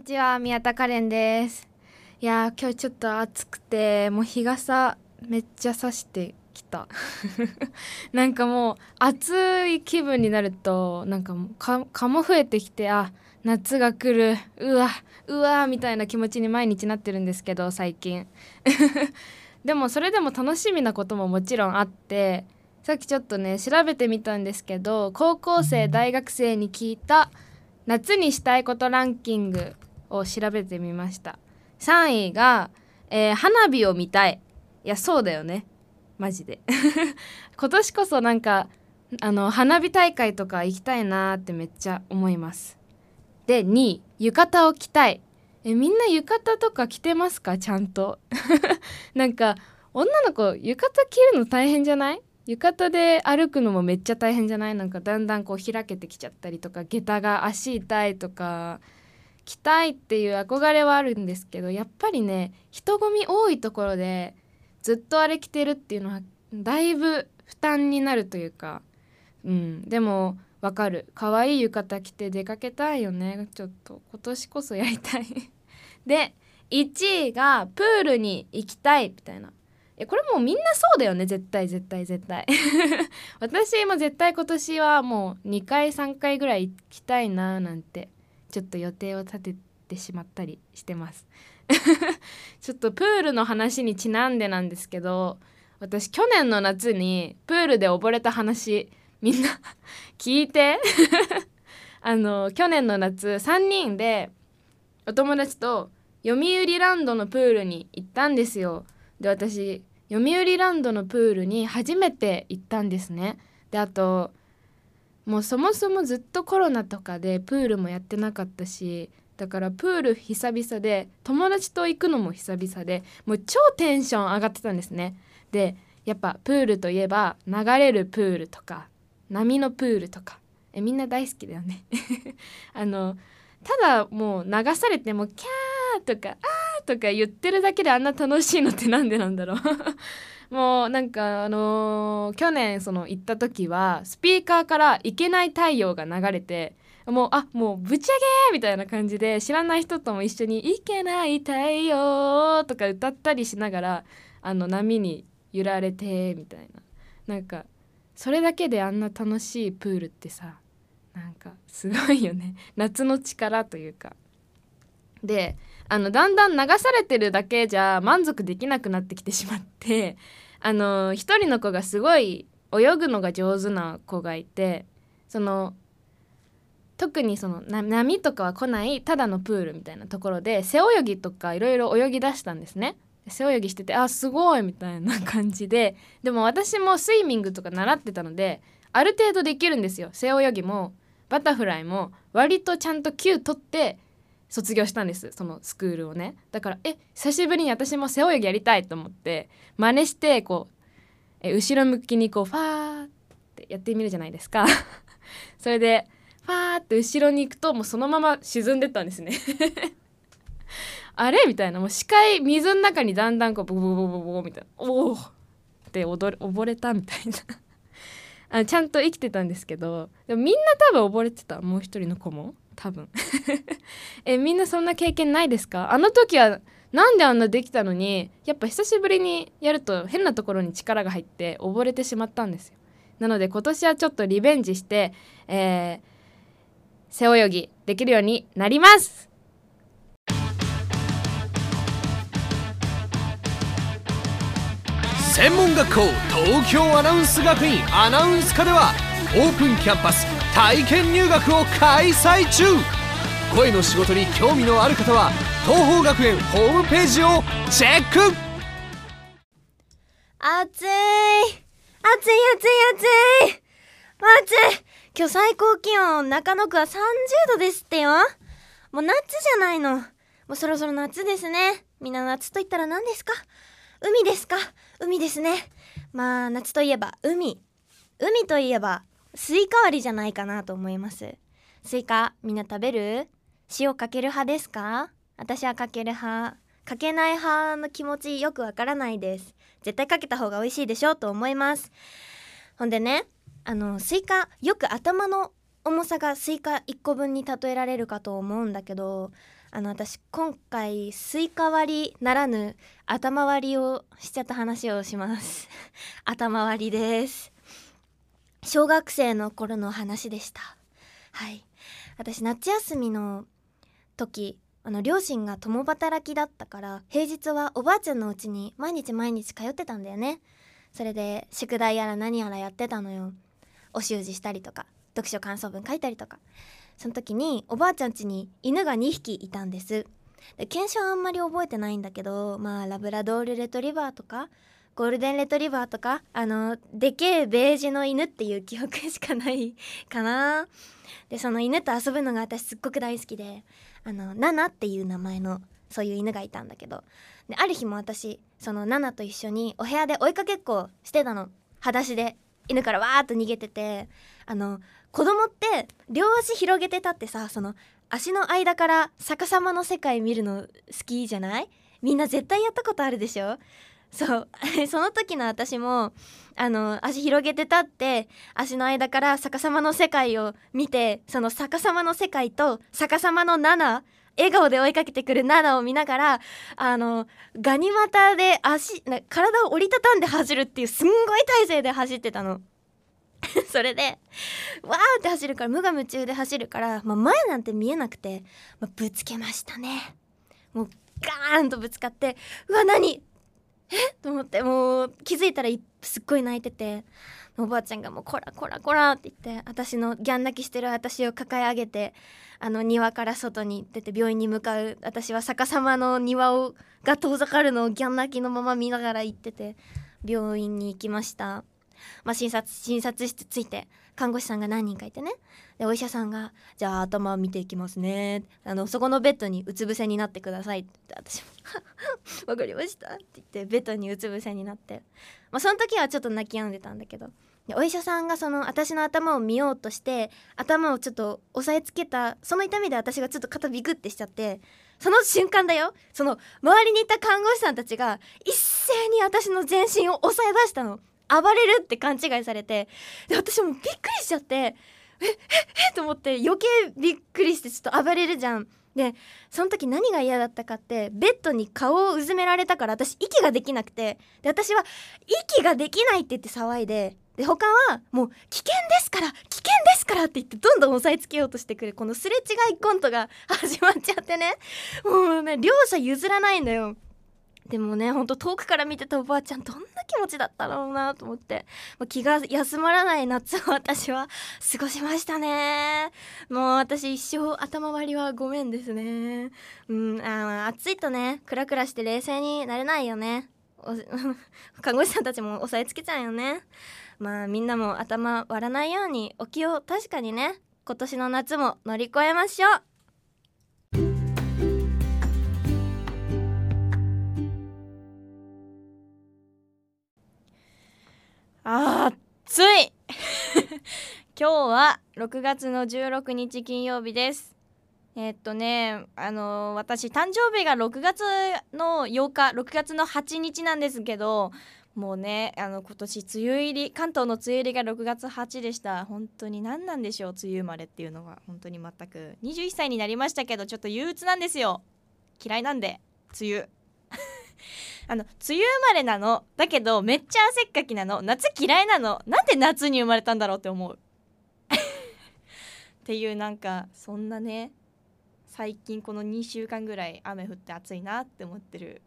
にちは宮田カレンです。いやー今日ちょっと暑くてもう日傘めっちゃさしてきた。なんかもう暑い気分になるとなんかもうか蚊も増えてきてあ夏が来る。うわうわみたいな気持ちに毎日なってるんですけど最近。でもそれでも楽しみなことももちろんあってさっきちょっとね調べてみたんですけど高校生大学生に聞いた夏にしたいことランキングを調べてみました。3位が、えー花火を見たい。いやそうだよね。マジで。今年こそなんかあの花火大会とか行きたいなーってめっちゃ思います。で2位浴衣を着たい。えみんな浴衣とか着てますか？ちゃんと。なんか女の子浴衣着るの大変じゃない？浴衣で歩くのもめっちゃ大変じゃない？なんかだんだんこう開けてきちゃったりとか下駄が足痛いとか着たいっていう憧れはあるんですけどやっぱりね人混み多いところでずっとあれ着てるっていうのはだいぶ負担になるというか。うんでもわかる。可愛い浴衣着て出かけたいよね。ちょっと今年こそやりたい。で1位がプールに行きたいみたいな。えこれもうみんなそうだよね。絶対絶対絶対。私も絶対今年はもう2回3回ぐらい行きたいななんて。ちょっと予定を立ててしまったりしてます。ちょっとプールの話にちなんでなんですけど私去年の夏にプールで溺れた話みんな 聞いて？あの去年の夏3人でお友達と読売ランドのプールに行ったんですよ。で私読売ランドのプールに初めて行ったんですね。であともうそもそもずっとコロナとかでプールもやってなかったしだからプール久々で友達と行くのも久々でもう超テンション上がってたんですね。でやっぱプールといえば流れるプールとか波のプールとかえみんな大好きだよね。あのただもう流されてもキャーとかあーとか言ってるだけであんな楽しいのってなんでなんだろう。もうなんかあのー去年その行った時はスピーカーから「いけない太陽」が流れてもうあもうぶち上げみたいな感じで知らない人とも一緒に「いけない太陽」とか歌ったりしながらあの波に揺られてみたいな。なんかそれだけであんな楽しいプールってさなんかすごいよね。夏の力というか。であのだんだん流されてるだけじゃ満足できなくなってきてしまって あの一人の子がすごい泳ぐのが上手な子がいてその特にその波とかは来ないただのプールみたいなところで背泳ぎとかいろいろ泳ぎ出したんですね。背泳ぎしててあすごいみたいな感じででも私もスイミングとか習ってたのである程度できるんですよ背泳ぎもバタフライも割とちゃんと級取って卒業したんですそのスクールをね。だからえ久しぶりに私も背泳ぎやりたいと思って真似してこうえ後ろ向きにこうファーってやってみるじゃないですか。それでファーって後ろに行くともうそのまま沈んでったんですね。あれ？みたいな。もう視界水の中にだんだんこうボボボボボボみたいな。おおって踊れ溺れたみたいな。あちゃんと生きてたんですけどでもみんな多分溺れてた。もう一人の子も。多分。えみんなそんな経験ないですか？あの時はなんであんなできたのにやっぱ久しぶりにやると変なところに力が入って溺れてしまったんですよ。なので今年はちょっとリベンジして、えー背泳ぎできるようになります。専門学校東京アナウンス学院アナウンス科ではオープンキャンパス体験入学を開催中。声の仕事に興味のある方は東邦学園ホームページをチェック。暑い暑い暑い暑い。暑い今日最高気温中野区は30度ですってよ。もう夏じゃないの。もうそろそろ夏ですね。みんな夏と言ったら何ですか？海ですか？海ですね。まあ夏といえば海。海といえばスイカ割りじゃないかなと思います。スイカみんな食べる？塩かける派ですか？私はかける派。かけない派の気持ちよくわからないです。絶対かけた方が美味しいでしょうと思います。ほんでねあのスイカよく頭の重さがスイカ1個分に例えられるかと思うんだけどあの私今回スイカ割りならぬ頭割りをしちゃった話をします。頭割りです。小学生の頃の話でした。はい。私夏休みの時あの両親が共働きだったから平日はおばあちゃんの家に毎日毎日通ってたんだよね。それで宿題やら何やらやってたのよ。お習字したりとか読書感想文書いたりとか。その時におばあちゃん家に犬が2匹いたんです。で検証あんまり覚えてないんだけどまあラブラドールレトリバーとかゴールデンレトリバーとかあのでけえベージュの犬っていう記憶しかないかな。でその犬と遊ぶのが私すっごく大好きであのナナっていう名前のそういう犬がいたんだけど。である日も私そのナナと一緒にお部屋で追いかけっこしてたの。裸足で犬からわーっと逃げてて。あの子供って両足広げて立ってさその足の間から逆さまの世界見るの好きじゃない？みんな絶対やったことあるでしょ？そう。その時の私もあの足広げて立って足の間から逆さまの世界を見てその逆さまの世界と逆さまの7笑顔で追いかけてくる7を見ながらあのガニ股で足体を折りたたんで走るっていうすんごい体勢で走ってたの。それでわーって走るから無我夢中で走るから、まあ、前なんて見えなくて、まあ、ぶつけましたね。もうガーンとぶつかってうわ何？え？と思ってもう気づいたらすっごい泣いてて。おばあちゃんがもう「こらこらこら」って言って私のギャン泣きしてる私を抱え上げてあの庭から外に出て病院に向かう私は逆さまの庭をが遠ざかるのをギャン泣きのまま見ながら行ってて病院に行きました。まあ、診察診察室ついて看護師さんが何人かいてね。でお医者さんが「じゃあ頭見ていきますね」あのそこのベッドにうつ伏せになってくださいって言って私も「わかりました」って言ってベッドにうつ伏せになって、まあ、その時はちょっと泣き止んでたんだけど。でお医者さんがその私の頭を見ようとして頭をちょっと押さえつけたその痛みで私がちょっと肩ビクってしちゃってその瞬間だよ。その周りにいた看護師さんたちが一斉に私の全身を押さえ出したの。暴れるって勘違いされて。で私もびっくりしちゃってえええと思って余計びっくりしてちょっと暴れるじゃん。でその時何が嫌だったかってベッドに顔をうずめられたから私息ができなくて。で私は息ができないって言って騒いで。で他はもう危険ですから危険ですからって言ってどんどん押さえつけようとしてくる。このすれ違いコントが始まっちゃってね。もうね両者譲らないんだよ。でもねほんと遠くから見てたおばあちゃんどんな気持ちだったろうなと思って。もう気が休まらない夏を私は過ごしましたね。もう私一生頭割りはごめんですね。うんあ暑いとねクラクラして冷静になれないよね。看護師さんたちも押さえつけちゃうよね。まあみんなも頭割らないようにお気を確かにね今年の夏も乗り越えましょう。あ暑い。今日は6月の16日金曜日です。えーっとねあのー私誕生日が6月の8日6月の8日なんですけどもうねあの今年梅雨入り関東の梅雨入りが6月8でした。本当に何なんでしょう梅雨生まれっていうのは。本当に全く。21歳になりましたけどちょっと憂鬱なんですよ。嫌いなんで梅雨。あの梅雨生まれなの？だけどめっちゃ汗っかきなの？夏嫌いなの？なんで夏に生まれたんだろうって思う？っていうなんかそんなね最近この2週間ぐらい雨降って暑いなって思ってる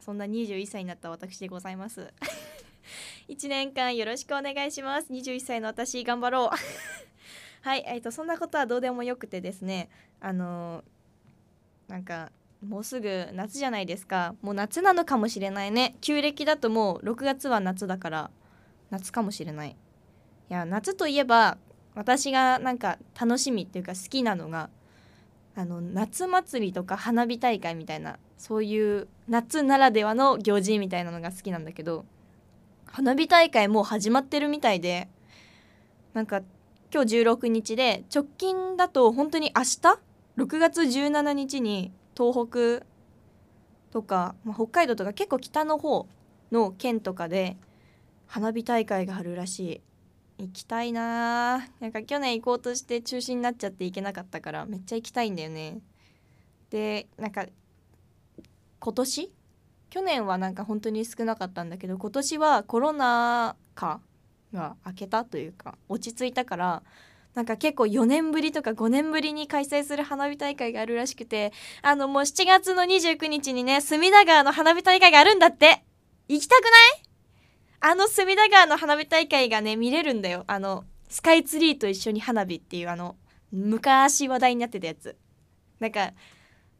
そんな21歳になった私でございます。1年間よろしくお願いします。21歳の私頑張ろう。はいえっとそんなことはどうでもよくてですねあのなんかもうすぐ夏じゃないですか。もう夏なのかもしれないね。旧暦だともう6月は夏だから夏かもしれない。いや夏といえば私がなんか楽しみっていうか好きなのがあの夏祭りとか花火大会みたいなそういう夏ならではの行事みたいなのが好きなんだけど花火大会もう始まってるみたいでなんか今日16日で直近だと本当に明日？6月17日に東北とか、まあ、北海道とか結構北の方の県とかで花火大会があるらしい。行きたいななんか去年行こうとして中止になっちゃって行けなかったからめっちゃ行きたいんだよね。でなんか今年？去年はなんか本当に少なかったんだけど今年はコロナ禍が明けたというか落ち着いたからなんか結構4年ぶりとか5年ぶりに開催する花火大会があるらしくてあのもう7月の29日にね隅田川の花火大会があるんだって。行きたくない？あの隅田川の花火大会がね見れるんだよ。あのスカイツリーと一緒に花火っていうあの昔話題になってたやつ。なんか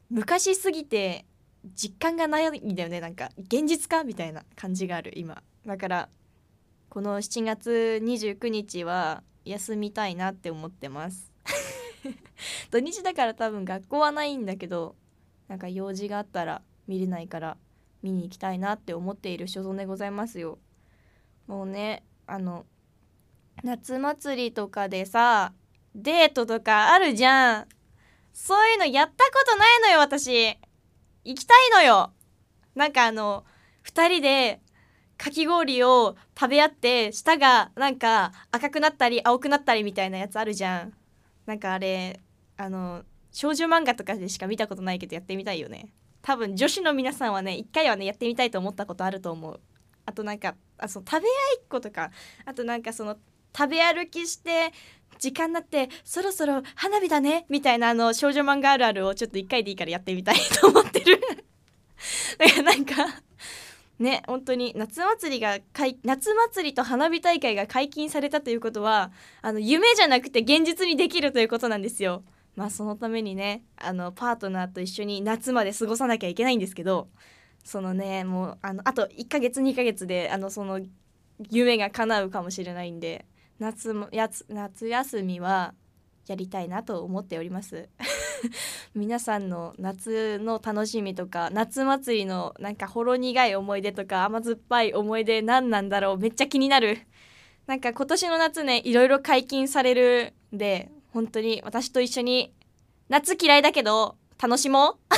昔すぎて実感がないんだよね。なんか現実かみたいな感じがある今。だからこの7月29日は休みたいなって思ってます。土日だから多分学校はないんだけどなんか用事があったら見れないから見に行きたいなって思っている所存でございますよ。もうねあの夏祭りとかでさデートとかあるじゃん。そういうのやったことないのよ私。行きたいのよ。なんかあの2人でかき氷を食べ合って舌がなんか赤くなったり青くなったりみたいなやつあるじゃん。なんかあれあの少女漫画とかでしか見たことないけどやってみたいよね。多分女子の皆さんはね一回はねやってみたいと思ったことあると思う。あとなんかあその食べ合いっ子とか。あとなんかその食べ歩きして時間になってそろそろ花火だねみたいなあの少女漫画あるあるをちょっと一回でいいからやってみたいと思ってる。だからなんかね本当に夏祭りが夏祭りと花火大会が解禁されたということはあの夢じゃなくて現実にできるということなんですよ。まあそのためにねあのパートナーと一緒に夏まで過ごさなきゃいけないんですけどそのねもうあのあと1ヶ月2ヶ月であのその夢が叶うかもしれないんで夏もやつ夏休みはやりたいなと思っております 皆さんの夏の楽しみとか夏祭りのなんかほろ苦い思い出とか甘酸っぱい思い出何なんだろうめっちゃ気になる。なんか今年の夏ねいろいろ解禁されるんで本当に私と一緒に夏嫌いだけど楽しもう。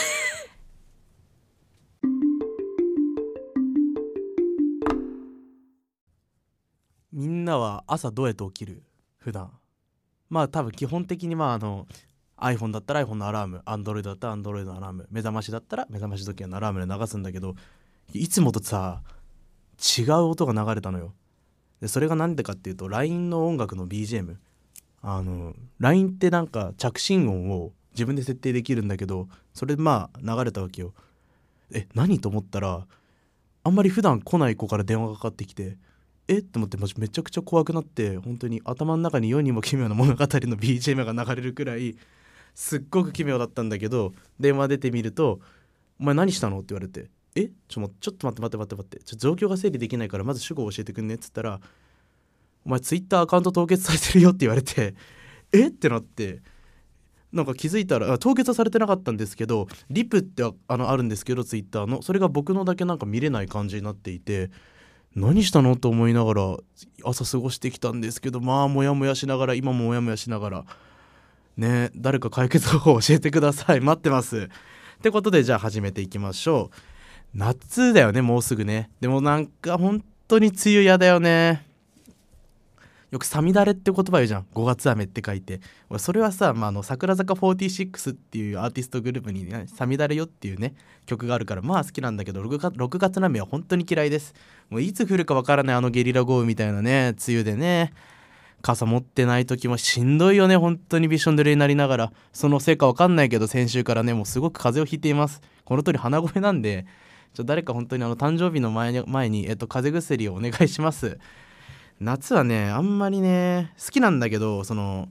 みんなは朝どうやって起きる？普段。まあ多分基本的にまああの iPhone だったら iPhone のアラーム Android だったら Android のアラーム目覚ましだったら目覚まし時計のアラームで流すんだけどいつもとさ違う音が流れたのよ。でそれが何でかっていうと LINE の音楽の BGM あの LINE ってなんか着信音を自分で設定できるんだけどそれでまあ流れたわけよ。え何と思ったらあんまり普段来ない子から電話がかかってきてえっと思ってめちゃくちゃ怖くなって本当に頭の中に世にも奇妙な物語の BGM が流れるくらいすっごく奇妙だったんだけど電話出てみると「お前何したの?」って言われて「え？ちょちょっと待って待って待って待ってちょ状況が整理できないからまず主語を教えてくんね」っつったら「お前ツイッターアカウント凍結されてるよ」って言われて「え？っ?」てなってなんか気づいたら凍結はされてなかったんですけどリプってあのあるんですけどツイッターのそれが僕のだけなんか見れない感じになっていて何したの？と思いながら朝過ごしてきたんですけどまあモヤモヤしながら今もモヤモヤしながらね誰か解決方法教えてください。待ってます。ってことでじゃあ始めていきましょう。夏だよねもうすぐね。でもなんか本当に梅雨嫌だよね。よく「さみだれ」って言葉言うじゃん「5月雨」って書いて。それはさ、まあ、の桜坂46っていうアーティストグループにね「さみだれよ」っていうね曲があるからまあ好きなんだけど 6, 月6月の雨は本当に嫌いです。もういつ降るかわからないあのゲリラ豪雨みたいなね梅雨でね。傘持ってない時もしんどいよね。本当にびしょ濡れになりながら。そのせいかわかんないけど先週からねもうすごく風邪をひいています。この通り鼻声なんでちょ誰か本当にあの誕生日の前に前に、えっと、風邪薬をお願いします。夏はねあんまりね好きなんだけどその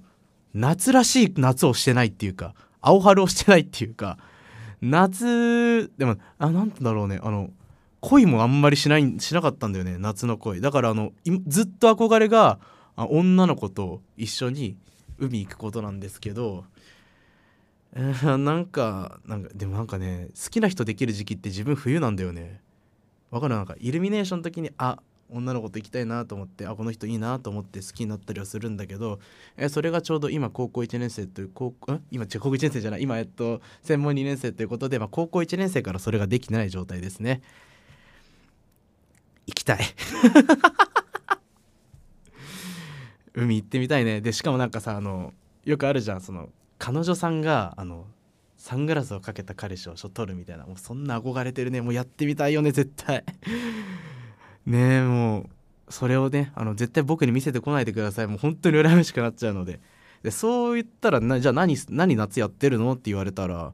夏らしい夏をしてないっていうか青春をしてないっていうか夏でもあなんだろうね。あの恋もあんまりしないしなかったんだよね。夏の恋。だからあのずっと憧れがあ女の子と一緒に海行くことなんですけど、えー、なんかなんかでもなんかね好きな人できる時期って自分冬なんだよね。わかる？なんかイルミネーションの時にあ女の子と行きたいなと思ってあこの人いいなと思って好きになったりはするんだけど、えそれがちょうど今高校1年生という高校今高校1年生じゃない。今えっと専門2年生ということで、まあ、高校1年生からそれができない状態ですね。行きたい。海行ってみたいね。でしかもなんかさあのよくあるじゃん。その彼女さんがあのサングラスをかけた彼氏を撮るみたいな。もうそんな憧れてるね。もうやってみたいよね絶対。ねえもうそれをねあの絶対僕に見せてこないでください。もう本当に羨ましくなっちゃうので。でそう言ったらなじゃあ何何夏やってるの？って言われたら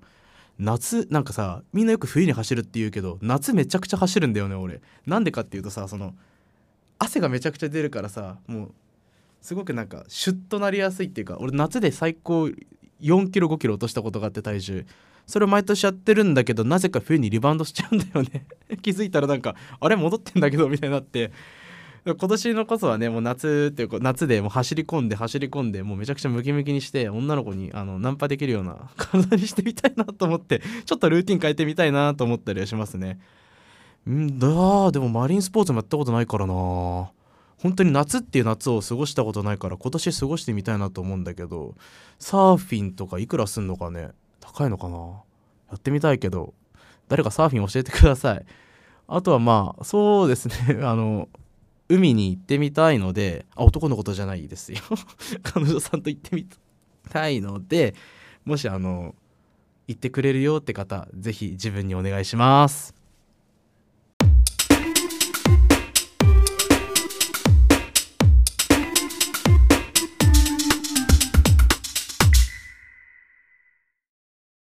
夏なんかさみんなよく冬に走るって言うけど夏めちゃくちゃ走るんだよね俺。なんでかっていうとさその汗がめちゃくちゃ出るからさもうすごくなんかシュッとなりやすいっていうか俺夏で最高4キロ5キロ落としたことがあって体重。それを毎年やってるんだけどなぜか冬にリバウンドしちゃうんだよね。気づいたらなんかあれ戻ってんだけどみたいになって今年のこそはねもう夏っていうか夏でもう走り込んで走り込んでもうめちゃくちゃムキムキにして女の子にあのナンパできるような体にしてみたいなと思ってちょっとルーティン変えてみたいなと思ったりはしますね。うんだでもマリンスポーツもやったことないからな。本当に夏っていう夏を過ごしたことないから今年過ごしてみたいなと思うんだけどサーフィンとかいくらすんのかね？高いのかな？やってみたいけど誰かサーフィン教えてください。あとはまあそうですね。あの海に行ってみたいのであ男のことじゃないですよ。彼女さんと行ってみたいのでもしあの行ってくれるよって方ぜひ自分にお願いします。